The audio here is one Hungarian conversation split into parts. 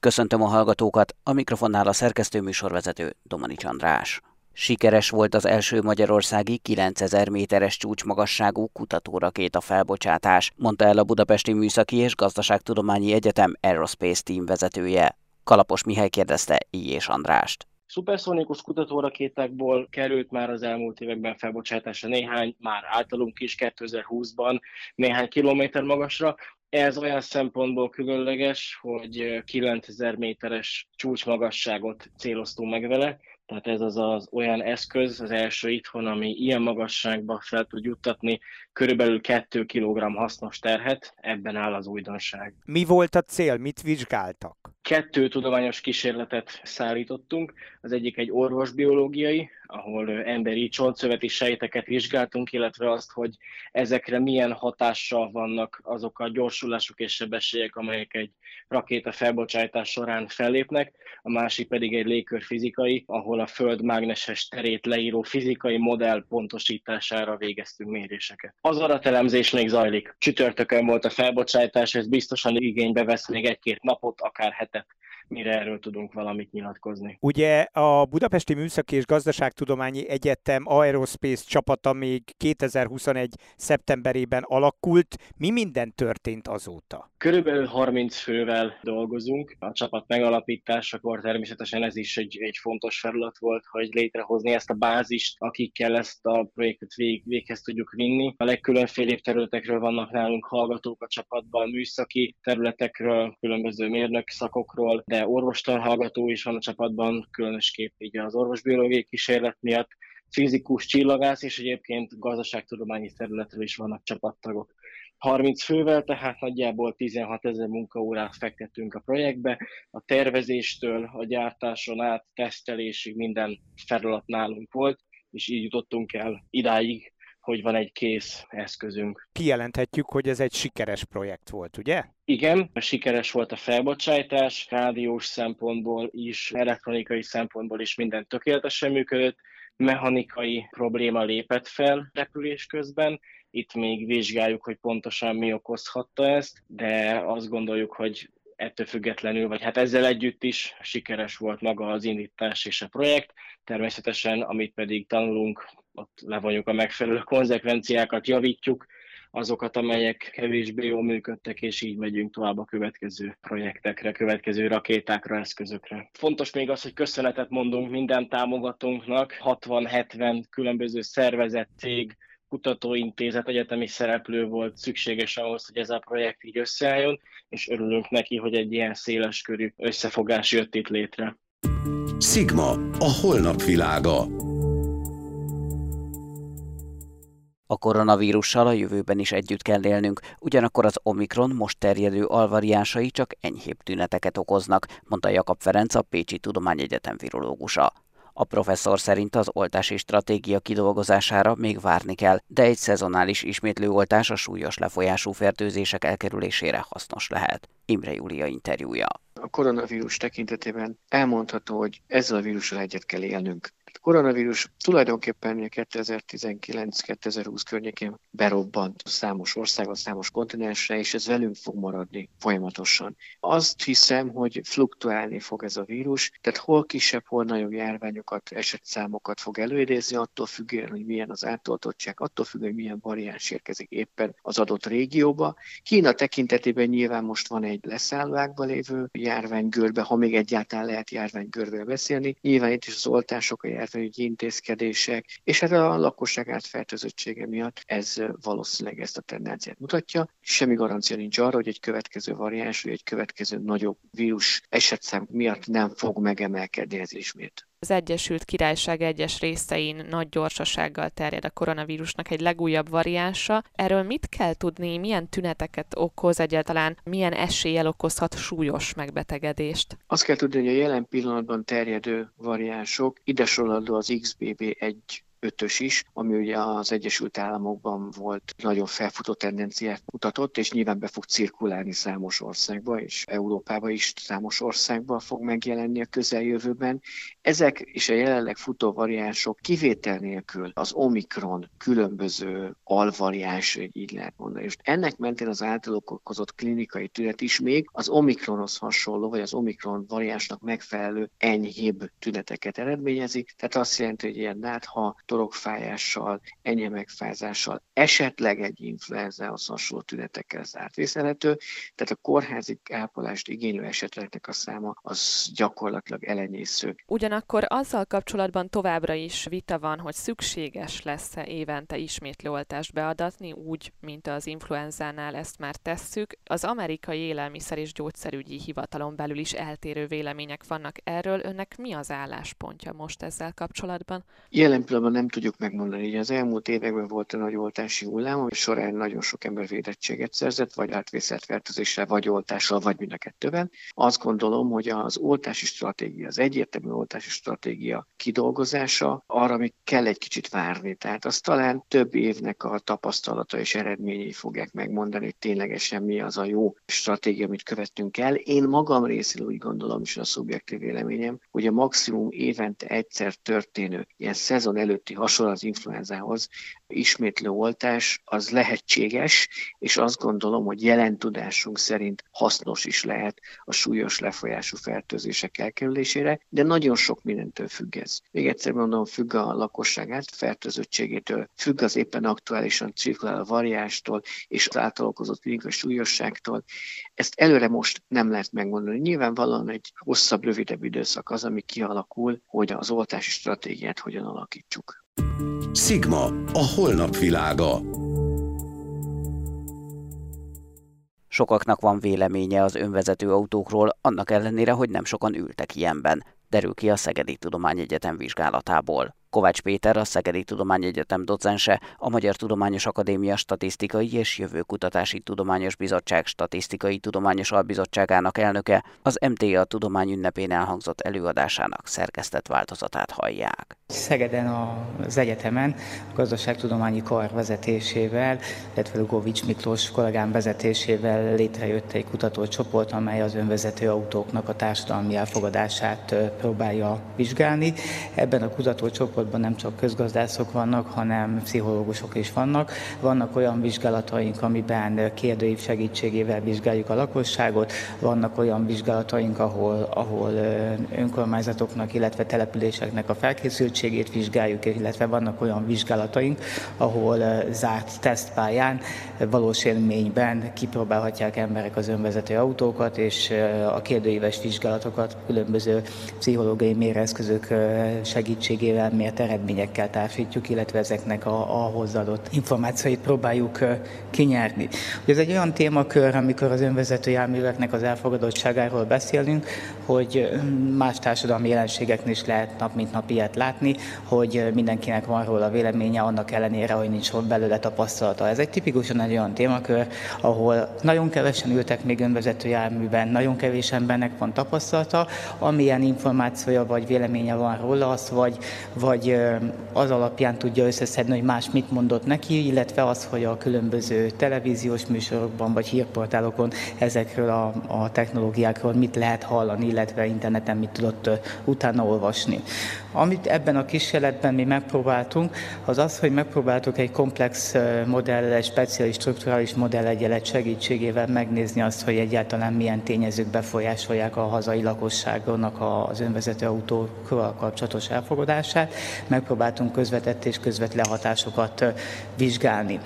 Köszöntöm a hallgatókat, a mikrofonnál a szerkesztő műsorvezető Domanics András. Sikeres volt az első magyarországi 9000 méteres csúcsmagasságú kutatórakéta felbocsátás, mondta el a Budapesti Műszaki és Gazdaságtudományi Egyetem Aerospace Team vezetője. Kalapos Mihály kérdezte Ijés Andrást. Szuperszonikus kutatórakétákból került már az elmúlt években felbocsátása néhány, már általunk is 2020-ban néhány kilométer magasra. Ez olyan szempontból különleges, hogy 9000 méteres csúcsmagasságot céloztunk meg vele, tehát ez az, az olyan eszköz, az első itthon, ami ilyen magasságba fel tud juttatni körülbelül 2 kg hasznos terhet, ebben áll az újdonság. Mi volt a cél, mit vizsgáltak? Kettő tudományos kísérletet szállítottunk, az egyik egy orvosbiológiai, ahol emberi csontszöveti sejteket vizsgáltunk, illetve azt, hogy ezekre milyen hatással vannak azok a gyorsulások és sebességek, amelyek egy rakéta felbocsátás során fellépnek, a másik pedig egy légkörfizikai, ahol a Föld mágneses terét leíró fizikai modell pontosítására végeztünk méréseket. Az adatelemzés még zajlik. Csütörtökön volt a felbocsátás, ez biztosan igénybe vesz még egy-két napot, akár hetet mire erről tudunk valamit nyilatkozni. Ugye a Budapesti Műszaki és Gazdaságtudományi Egyetem Aerospace csapata még 2021. szeptemberében alakult. Mi minden történt azóta? Körülbelül 30 fővel dolgozunk. A csapat megalapításakor természetesen ez is egy, egy fontos felület volt, hogy létrehozni ezt a bázist, akikkel ezt a projektet vég, véghez tudjuk vinni. A legkülönfélébb területekről vannak nálunk hallgatók a csapatban, műszaki területekről, különböző mérnök szakokról, de orvostan hallgató is van a csapatban, különösképp így az orvosbiológiai kísérlet miatt, fizikus, csillagász, és egyébként gazdaságtudományi területről is vannak csapattagok. 30 fővel, tehát nagyjából 16 ezer munkaórát fektettünk a projektbe. A tervezéstől a gyártáson át, tesztelésig minden feladat nálunk volt, és így jutottunk el idáig, hogy van egy kész eszközünk. Kijelenthetjük, hogy ez egy sikeres projekt volt, ugye? Igen, sikeres volt a felbocsátás, rádiós szempontból is, elektronikai szempontból is minden tökéletesen működött, mechanikai probléma lépett fel repülés közben, itt még vizsgáljuk, hogy pontosan mi okozhatta ezt, de azt gondoljuk, hogy ettől függetlenül, vagy hát ezzel együtt is sikeres volt maga az indítás és a projekt. Természetesen, amit pedig tanulunk, ott levonjuk a megfelelő konzekvenciákat, javítjuk, azokat, amelyek kevésbé jól működtek, és így megyünk tovább a következő projektekre, következő rakétákra, eszközökre. Fontos még az, hogy köszönetet mondunk minden támogatónknak, 60-70 különböző szervezet, cég, kutatóintézet, egyetemi szereplő volt szükséges ahhoz, hogy ez a projekt így összeálljon, és örülünk neki, hogy egy ilyen széles körű összefogás jött itt létre. Sigma, a holnap világa. A koronavírussal a jövőben is együtt kell élnünk, ugyanakkor az Omikron most terjedő alvariánsai csak enyhébb tüneteket okoznak, mondta Jakab Ferenc, a Pécsi Tudományegyetem virológusa. A professzor szerint az oltási stratégia kidolgozására még várni kell, de egy szezonális ismétlőoltás a súlyos lefolyású fertőzések elkerülésére hasznos lehet. Imre Júlia interjúja. A koronavírus tekintetében elmondható, hogy ezzel a vírussal egyet kell élnünk koronavírus tulajdonképpen 2019-2020 környékén berobbant számos országban, számos kontinensre, és ez velünk fog maradni folyamatosan. Azt hiszem, hogy fluktuálni fog ez a vírus, tehát hol kisebb, hol nagyobb járványokat, esetszámokat fog előidézni, attól függően, hogy milyen az átoltottság, attól függően, hogy milyen variáns érkezik éppen az adott régióba. Kína tekintetében nyilván most van egy leszállóákba lévő járványgörbe, ha még egyáltalán lehet járványgörbe beszélni. Nyilván itt is az oltások, a járványügyi intézkedések, és hát a lakosság átfertőzöttsége miatt ez valószínűleg ezt a tendenciát mutatja. Semmi garancia nincs arra, hogy egy következő variáns, vagy egy következő nagyobb vírus esetszám miatt nem fog megemelkedni ez ismét. Az Egyesült Királyság egyes részein nagy gyorsasággal terjed a koronavírusnak egy legújabb variánsa. Erről mit kell tudni, milyen tüneteket okoz egyáltalán, milyen eséllyel okozhat súlyos megbetegedést? Azt kell tudni, hogy a jelen pillanatban terjedő variánsok, ide az XBB1 BA5-ös is, ami ugye az Egyesült Államokban volt nagyon felfutó tendenciát mutatott, és nyilván be fog cirkulálni számos országba, és Európába is számos országba fog megjelenni a közeljövőben. Ezek és a jelenleg futó variánsok kivétel nélkül az Omikron különböző alvariáns, így lehet mondani. És ennek mentén az általuk okozott klinikai tünet is még az Omikronhoz hasonló, vagy az Omikron variánsnak megfelelő enyhébb tüneteket eredményezi. Tehát azt jelenti, hogy ilyen nátha, torokfájással, enyhe megfázással, esetleg egy influenzához hasonló tünetekkel ez átvészelhető. Tehát a kórházi ápolást igénylő eseteknek a száma az gyakorlatilag elenyésző. Ugyanakkor azzal kapcsolatban továbbra is vita van, hogy szükséges lesz-e évente ismétlő oltást beadatni, úgy, mint az influenzánál ezt már tesszük. Az amerikai élelmiszer és gyógyszerügyi hivatalon belül is eltérő vélemények vannak erről. Önnek mi az álláspontja most ezzel kapcsolatban? Jelen pillanatban nem tudjuk megmondani, hogy az elmúlt években volt egy nagy oltási hullám, ami során nagyon sok ember védettséget szerzett, vagy átvészelt fertőzéssel, vagy oltással, vagy mind a kettőben. Azt gondolom, hogy az oltási stratégia, az egyértelmű oltási stratégia kidolgozása, arra még kell egy kicsit várni. Tehát azt talán több évnek a tapasztalata és eredményei fogják megmondani, hogy ténylegesen mi az a jó stratégia, amit követtünk el. Én magam részéről úgy gondolom, és a szubjektív véleményem, hogy a maximum évente egyszer történő, ilyen szezon előtti hasonló az influenzához, ismétlő oltás az lehetséges, és azt gondolom, hogy jelen tudásunk szerint hasznos is lehet a súlyos lefolyású fertőzések elkerülésére, de nagyon sok mindentől függ ez. Még egyszer mondom, függ a lakosság átfertőzöttségétől, függ az éppen aktuálisan cirkuláló variástól és az által okozott klinikai súlyosságtól. Ezt előre most nem lehet megmondani. Nyilvánvalóan egy hosszabb, rövidebb időszak az, ami kialakul, hogy az oltási stratégiát hogyan alakítsuk. Sigma, a holnap világa. Sokaknak van véleménye az önvezető autókról, annak ellenére, hogy nem sokan ültek ilyenben, derül ki a Szegedi Tudományegyetem vizsgálatából. Kovács Péter, a Szegedi Tudományegyetem docense, a Magyar Tudományos Akadémia Statisztikai és Jövőkutatási Tudományos Bizottság Statisztikai Tudományos Albizottságának elnöke, az MTA Tudomány ünnepén elhangzott előadásának szerkesztett változatát hallják. Szegeden az egyetemen a gazdaságtudományi kar vezetésével, illetve Lugovics Miklós kollégám vezetésével létrejött egy kutatócsoport, amely az önvezető autóknak a társadalmi elfogadását próbálja vizsgálni. Ebben a kutatócsoport csoportban nem csak közgazdászok vannak, hanem pszichológusok is vannak. Vannak olyan vizsgálataink, amiben kérdőív segítségével vizsgáljuk a lakosságot, vannak olyan vizsgálataink, ahol, ahol önkormányzatoknak, illetve településeknek a felkészültségét vizsgáljuk, illetve vannak olyan vizsgálataink, ahol zárt tesztpályán, valós élményben kipróbálhatják emberek az önvezető autókat, és a kérdőíves vizsgálatokat különböző pszichológiai mérőeszközök segítségével mért eredményekkel társítjuk, illetve ezeknek a, a hozzáadott információit próbáljuk kinyerni. Ez egy olyan témakör, amikor az önvezető járműveknek az elfogadottságáról beszélünk, hogy más társadalmi jelenségeknél is lehet nap mint nap ilyet látni, hogy mindenkinek van róla véleménye, annak ellenére, hogy nincs belőle tapasztalata. Ez egy tipikusan egy olyan témakör, ahol nagyon kevesen ültek még önvezető járműben, nagyon kevés embernek van tapasztalata, amilyen információja vagy véleménye van róla, azt vagy, vagy az alapján tudja összeszedni, hogy más mit mondott neki, illetve az, hogy a különböző televíziós műsorokban vagy hírportálokon ezekről a, a technológiákról mit lehet hallani, illetve interneten mit tudott utána olvasni. Amit ebben a kísérletben mi megpróbáltunk, az az, hogy megpróbáltuk egy komplex modell, egy speciális strukturális egyelet segítségével megnézni azt, hogy egyáltalán milyen tényezők befolyásolják a hazai lakosságnak az önvezető autókkal kapcsolatos elfogadását. Megpróbáltunk közvetett és közvetlen hatásokat vizsgálni.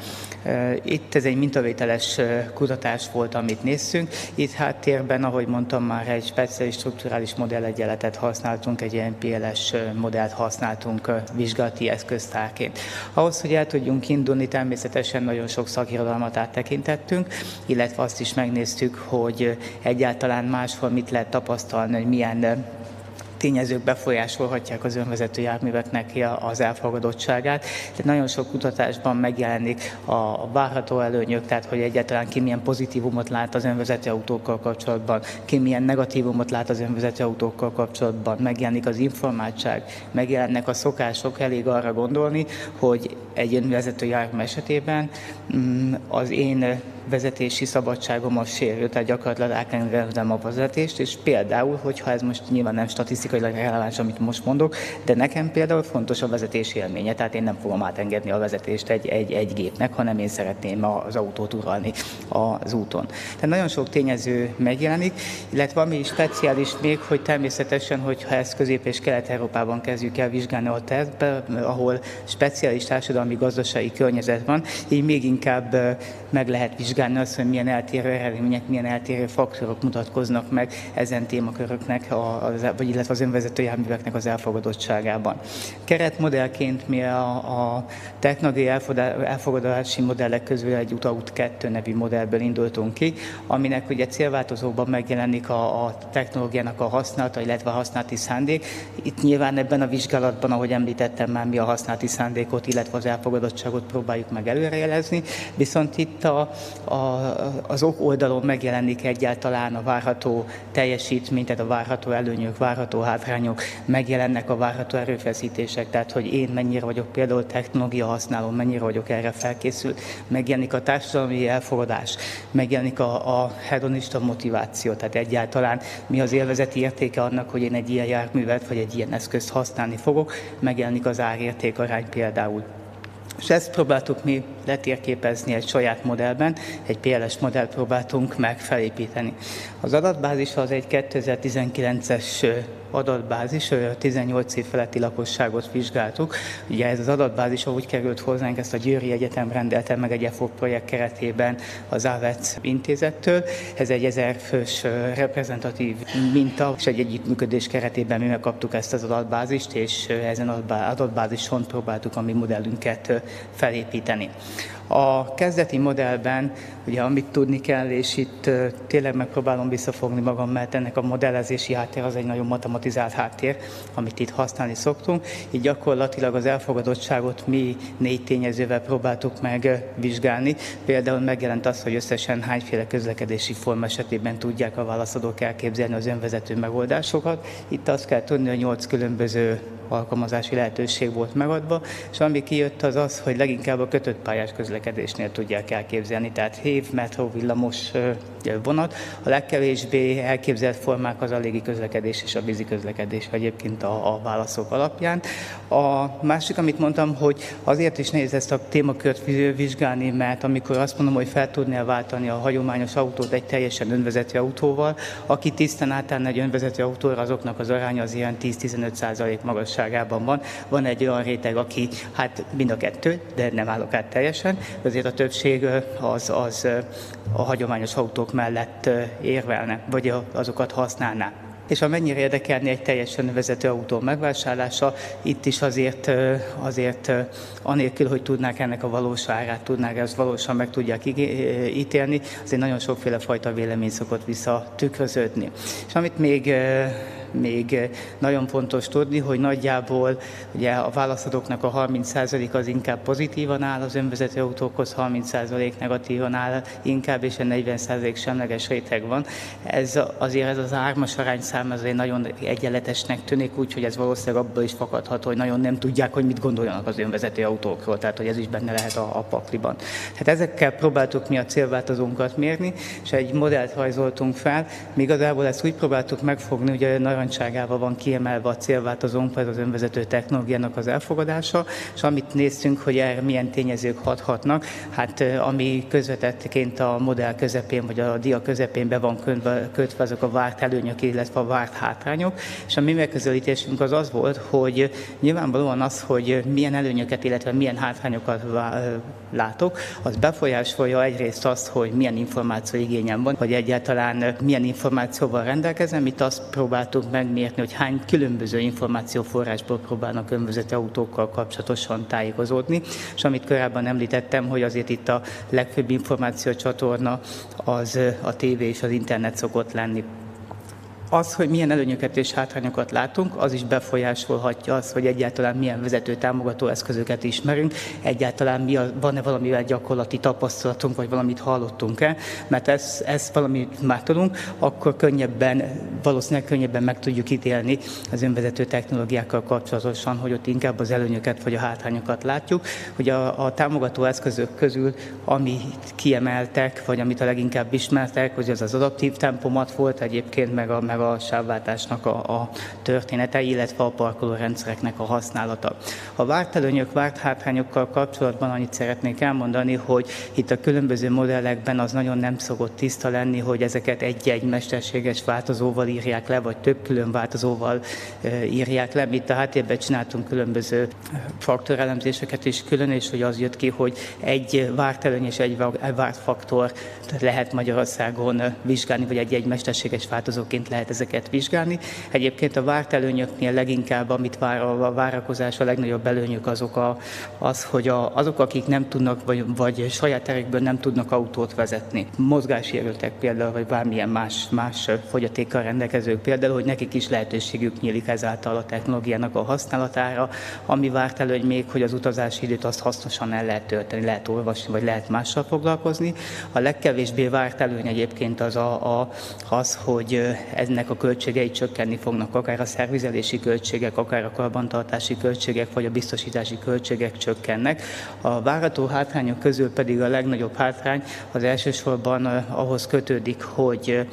Itt ez egy mintavételes kutatás volt, amit néztünk. Itt háttérben, ahogy mondtam már, egy speciális strukturális egyenletet használtunk, egy ilyen PLS modellt használtunk vizsgálati eszköztárként. Ahhoz, hogy el tudjunk indulni, természetesen nagyon sok szakirodalmat áttekintettünk, illetve azt is megnéztük, hogy egyáltalán máshol mit lehet tapasztalni, hogy milyen tényezők befolyásolhatják az önvezető járműveknek az elfogadottságát. Tehát nagyon sok kutatásban megjelenik a várható előnyök, tehát hogy egyáltalán ki milyen pozitívumot lát az önvezető autókkal kapcsolatban, ki milyen negatívumot lát az önvezető autókkal kapcsolatban, megjelenik az informáltság, megjelennek a szokások, elég arra gondolni, hogy egy önvezető jármű esetében mm, az én vezetési szabadságom az sérül, tehát gyakorlatilag elkezdem a vezetést, és például, hogyha ez most nyilván nem statisztikailag releváns, amit most mondok, de nekem például fontos a vezetési élménye, tehát én nem fogom átengedni a vezetést egy, egy, egy gépnek, hanem én szeretném az autót uralni az úton. Tehát nagyon sok tényező megjelenik, illetve ami is speciális még, hogy természetesen, hogyha ezt Közép- és Kelet-Európában kezdjük el vizsgálni a tervbe, ahol speciális társadalmi gazdasági környezet van, így még inkább meg lehet vizsgálni azt, hogy milyen eltérő eredmények, milyen eltérő faktorok mutatkoznak meg ezen témaköröknek, az, vagy illetve az önvezető járműveknek az elfogadottságában. Keretmodellként mi a, a technológiai elfogadási modellek közül egy UTAUT 2 nevű modellből indultunk ki, aminek ugye célváltozóban megjelenik a, a technológiának a használata, illetve a használati szándék. Itt nyilván ebben a vizsgálatban, ahogy említettem már, mi a használati szándékot, illetve az elfogadottságot próbáljuk meg előrejelezni, viszont itt a, a, az ok oldalon megjelenik egyáltalán a várható teljesítmény, tehát a várható előnyök, várható hátrányok, megjelennek a várható erőfeszítések, tehát hogy én mennyire vagyok például technológia használó, mennyire vagyok erre felkészült, megjelenik a társadalmi elfogadás, megjelenik a, a hedonista motiváció, tehát egyáltalán mi az élvezeti értéke annak, hogy én egy ilyen járművet vagy egy ilyen eszközt használni fogok, megjelenik az árérték arány például. És ezt próbáltuk mi letérképezni egy saját modellben, egy PLS modellt próbáltunk meg felépíteni. Az adatbázis az egy 2019-es adatbázis, 18 év feletti lakosságot vizsgáltuk. Ugye ez az adatbázis úgy került hozzánk, ezt a Győri Egyetem rendelte meg egy EFOP projekt keretében az AVEC intézettől. Ez egy ezer fős reprezentatív minta, és egy együttműködés keretében mi megkaptuk ezt az adatbázist, és ezen adatbázison próbáltuk a mi modellünket felépíteni. A kezdeti modellben, ugye amit tudni kell, és itt tényleg megpróbálom visszafogni magam, mert ennek a modellezési háttér az egy nagyon matematizált háttér, amit itt használni szoktunk. Így gyakorlatilag az elfogadottságot mi négy tényezővel próbáltuk megvizsgálni. Például megjelent az, hogy összesen hányféle közlekedési forma esetében tudják a válaszadók elképzelni az önvezető megoldásokat. Itt azt kell tudni, hogy nyolc különböző alkalmazási lehetőség volt megadva, és ami kijött az az, hogy leginkább a kötött pályás közlekedésnél tudják elképzelni, tehát hév, metró, villamos vonat. A legkevésbé elképzelt formák az a légi közlekedés és a vízi közlekedés egyébként a, a válaszok alapján. A másik, amit mondtam, hogy azért is nehéz ezt a témakört vizsgálni, mert amikor azt mondom, hogy fel tudnél váltani a hagyományos autót egy teljesen önvezető autóval, aki tisztán átállna egy önvezető autóra, azoknak az aránya az ilyen 10-15 százalék magasságában van. Van egy olyan réteg, aki hát mind a kettő, de nem állok át teljesen, azért a többség az, az a hagyományos autók mellett érvelne, vagy azokat használná és amennyire érdekelni egy teljesen vezető autó megvásárlása, itt is azért, azért anélkül, hogy tudnák ennek a valós árát, tudnák ezt valósan meg tudják ítélni, azért nagyon sokféle fajta vélemény szokott visszatükröződni. És amit még még eh, nagyon fontos tudni, hogy nagyjából ugye a válaszadóknak a 30% az inkább pozitívan áll az önvezető autókhoz, 30% negatívan áll inkább, és a 40% semleges réteg van. Ez azért ez az ármas arányszám azért nagyon egyenletesnek tűnik, úgyhogy ez valószínűleg abból is fakadhat, hogy nagyon nem tudják, hogy mit gondoljanak az önvezető autókról, tehát hogy ez is benne lehet a, a pakliban. Tehát ezekkel próbáltuk mi a célváltozónkat mérni, és egy modellt rajzoltunk fel. Mi igazából ezt úgy próbáltuk megfogni, ugye nagyon narancsságával van kiemelve a célváltozónk, ez az önvezető technológiának az elfogadása, és amit néztünk, hogy erre milyen tényezők hathatnak, hát ami közvetettként a modell közepén, vagy a dia közepén be van kötve, kötve azok a várt előnyök, illetve a várt hátrányok, és a mi megközelítésünk az az volt, hogy nyilvánvalóan az, hogy milyen előnyöket, illetve milyen hátrányokat látok, az befolyásolja egyrészt azt, hogy milyen információ igényem van, vagy egyáltalán milyen információval rendelkezem. Itt azt próbáltuk megmérni, hogy hány különböző információforrásból próbálnak önvezető autókkal kapcsolatosan tájékozódni, és amit korábban említettem, hogy azért itt a legfőbb információcsatorna az a tévé és az internet szokott lenni. Az, hogy milyen előnyöket és hátrányokat látunk, az is befolyásolhatja azt, hogy egyáltalán milyen vezető támogató eszközöket ismerünk, egyáltalán mi a, van-e valamivel gyakorlati tapasztalatunk, vagy valamit hallottunk-e, mert ezt, ezt valamit már tudunk, akkor könnyebben, valószínűleg könnyebben meg tudjuk ítélni az önvezető technológiákkal kapcsolatosan, hogy ott inkább az előnyöket vagy a hátrányokat látjuk. Hogy a, a támogató eszközök közül, amit kiemeltek, vagy amit a leginkább ismertek, hogy az az adaptív tempomat volt egyébként, meg a, meg a sávváltásnak a, a története, illetve a parkolórendszereknek a használata. A várt előnyök, várt hátrányokkal kapcsolatban annyit szeretnék elmondani, hogy itt a különböző modellekben az nagyon nem szokott tiszta lenni, hogy ezeket egy-egy mesterséges változóval írják le, vagy több külön változóval írják le. Itt a háttérben csináltunk különböző faktorelemzéseket is külön, és hogy az jött ki, hogy egy várt előny és egy várt faktor lehet Magyarországon vizsgálni, vagy egy-egy mesterséges változóként lehet ezeket vizsgálni. Egyébként a várt előnyöknél leginkább, amit vár a várakozás, a legnagyobb előnyök azok a, az, hogy a, azok, akik nem tudnak, vagy, vagy saját erekből nem tudnak autót vezetni, mozgássérültek például, vagy bármilyen más, más fogyatékkal rendelkezők például, hogy nekik is lehetőségük nyílik ezáltal a technológiának a használatára, ami várt előny még, hogy az utazási időt azt hasznosan el lehet tölteni, lehet olvasni, vagy lehet mással foglalkozni. A legkevésbé várt előny egyébként az a, a, az, hogy ennek a költségei csökkenni fognak, akár a szervizelési költségek, akár a karbantartási költségek, vagy a biztosítási költségek csökkennek. A várató hátrányok közül pedig a legnagyobb hátrány az elsősorban ahhoz kötődik, hogy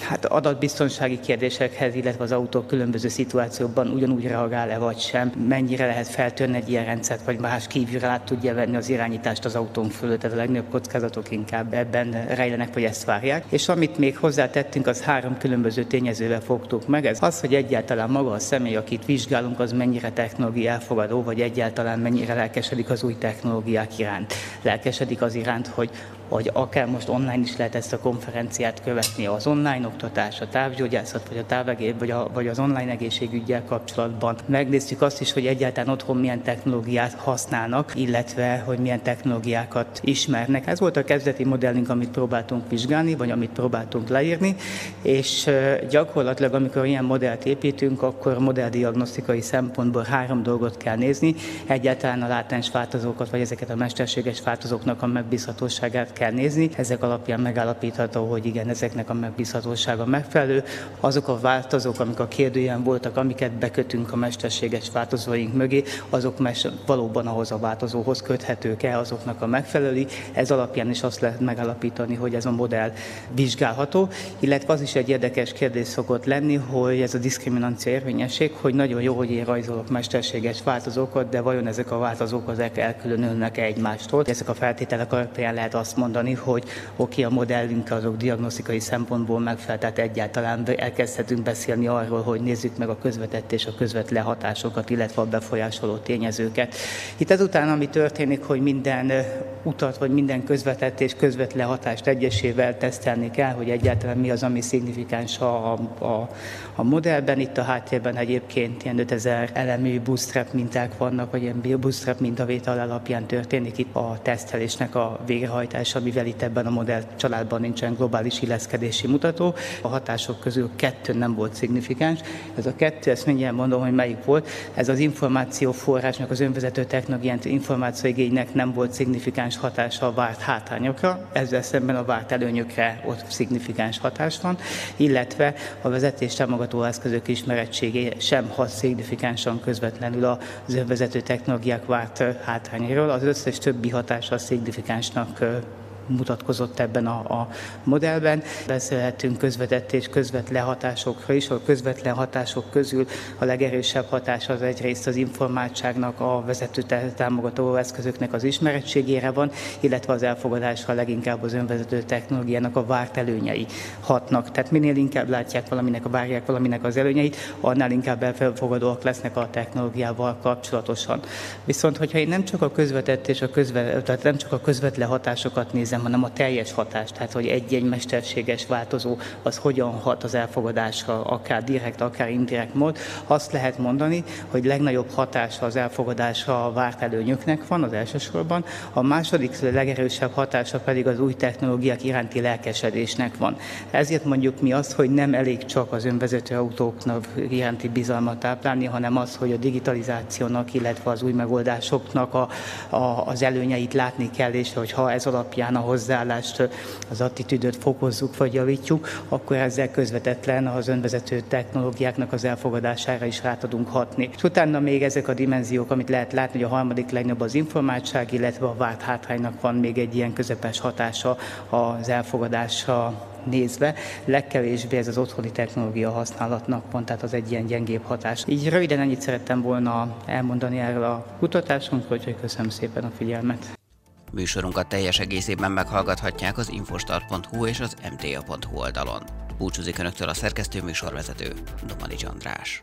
Hát adatbiztonsági kérdésekhez, illetve az autó különböző szituációkban ugyanúgy reagál-e vagy sem, mennyire lehet feltörni egy ilyen rendszert, vagy más kívülre át tudja venni az irányítást az autón fölött, tehát a legnagyobb kockázatok inkább ebben rejlenek, vagy ezt várják. És amit még hozzátettünk, az három különböző tényezővel fogtuk meg. Ez az, hogy egyáltalán maga a személy, akit vizsgálunk, az mennyire technológia elfogadó, vagy egyáltalán mennyire lelkesedik az új technológiák iránt. Lelkesedik az iránt, hogy hogy akár most online is lehet ezt a konferenciát követni, az online oktatás, a távgyógyászat, vagy a távegész, vagy, a, vagy az online egészségügyel kapcsolatban. Megnéztük azt is, hogy egyáltalán otthon milyen technológiát használnak, illetve hogy milyen technológiákat ismernek. Ez volt a kezdeti modellünk, amit próbáltunk vizsgálni, vagy amit próbáltunk leírni, és gyakorlatilag, amikor ilyen modellt építünk, akkor modelldiagnosztikai szempontból három dolgot kell nézni. Egyáltalán a látens változókat, vagy ezeket a mesterséges változóknak a megbízhatóságát kell nézni. Ezek alapján megállapítható, hogy igen, ezeknek a megbízhatósága megfelelő. Azok a változók, amik a kérdőjen voltak, amiket bekötünk a mesterséges változóink mögé, azok mes- valóban ahhoz a változóhoz köthetők-e, azoknak a megfelelő. Ez alapján is azt lehet megállapítani, hogy ez a modell vizsgálható, illetve az is egy érdekes kérdés szokott lenni, hogy ez a diszkrimináció érvényesség, hogy nagyon jó, hogy én rajzolok mesterséges változókat, de vajon ezek a változók azok elkülönülnek egymástól. Ezek a feltételek alapján lehet azt mondani, mondani, hogy oké, a modellünk azok diagnosztikai szempontból megfelel, tehát egyáltalán elkezdhetünk beszélni arról, hogy nézzük meg a közvetett és a közvetlen hatásokat, illetve a befolyásoló tényezőket. Itt ezután, ami történik, hogy minden utat, vagy minden közvetett és közvetlen hatást egyesével tesztelni kell, hogy egyáltalán mi az, ami szignifikáns a, a, a modellben. Itt a háttérben egyébként ilyen 5000 elemű bootstrap minták vannak, vagy ilyen bootstrap mintavétel alapján történik itt a tesztelésnek a végrehajtása, mivel itt ebben a modell családban nincsen globális illeszkedési mutató. A hatások közül kettő nem volt szignifikáns. Ez a kettő, ezt mindjárt mondom, hogy melyik volt. Ez az információforrásnak, az önvezető technológián információigénynek nem volt szignifikáns hatása a várt hátrányokra, ezzel szemben a várt előnyökre ott szignifikáns hatás van, illetve a vezetés támogató eszközök ismerettségé sem hat szignifikánsan közvetlenül az önvezető technológiák várt hátrányairól, az összes többi hatása szignifikánsnak mutatkozott ebben a, a modellben. Beszélhetünk közvetett és közvetlen hatásokra is. A közvetlen hatások közül a legerősebb hatás az egyrészt az informáltságnak, a vezető támogató eszközöknek az ismerettségére van, illetve az elfogadásra leginkább az önvezető technológiának a várt előnyei hatnak. Tehát minél inkább látják valaminek, a várják valaminek az előnyeit, annál inkább elfogadóak lesznek a technológiával kapcsolatosan. Viszont, hogyha én nem csak a közvetett és a közvetlen, tehát nem csak a közvetlen hatásokat nézem, nézem, hanem a teljes hatást, tehát hogy egy-egy mesterséges változó az hogyan hat az elfogadásra, akár direkt, akár indirekt mód. Azt lehet mondani, hogy legnagyobb hatása az elfogadásra a várt előnyöknek van az elsősorban, a második legerősebb hatása pedig az új technológiák iránti lelkesedésnek van. Ezért mondjuk mi azt, hogy nem elég csak az önvezető autóknak iránti bizalmat táplálni, hanem az, hogy a digitalizációnak, illetve az új megoldásoknak a, a, az előnyeit látni kell, és hogy ha ez alapján a hozzáállást, az attitűdöt fokozzuk vagy javítjuk, akkor ezzel közvetetlen az önvezető technológiáknak az elfogadására is rá tudunk hatni. És utána még ezek a dimenziók, amit lehet látni, hogy a harmadik legnagyobb az informáltság, illetve a várt hátránynak van még egy ilyen közepes hatása az elfogadásra nézve legkevésbé ez az otthoni technológia használatnak van, tehát az egy ilyen gyengébb hatás. Így röviden ennyit szerettem volna elmondani erről a kutatásunkról, úgyhogy köszönöm szépen a figyelmet. Műsorunkat teljes egészében meghallgathatják az infostart.hu és az mta.hu oldalon. Búcsúzik Önöktől a szerkesztő műsorvezető, Domani András.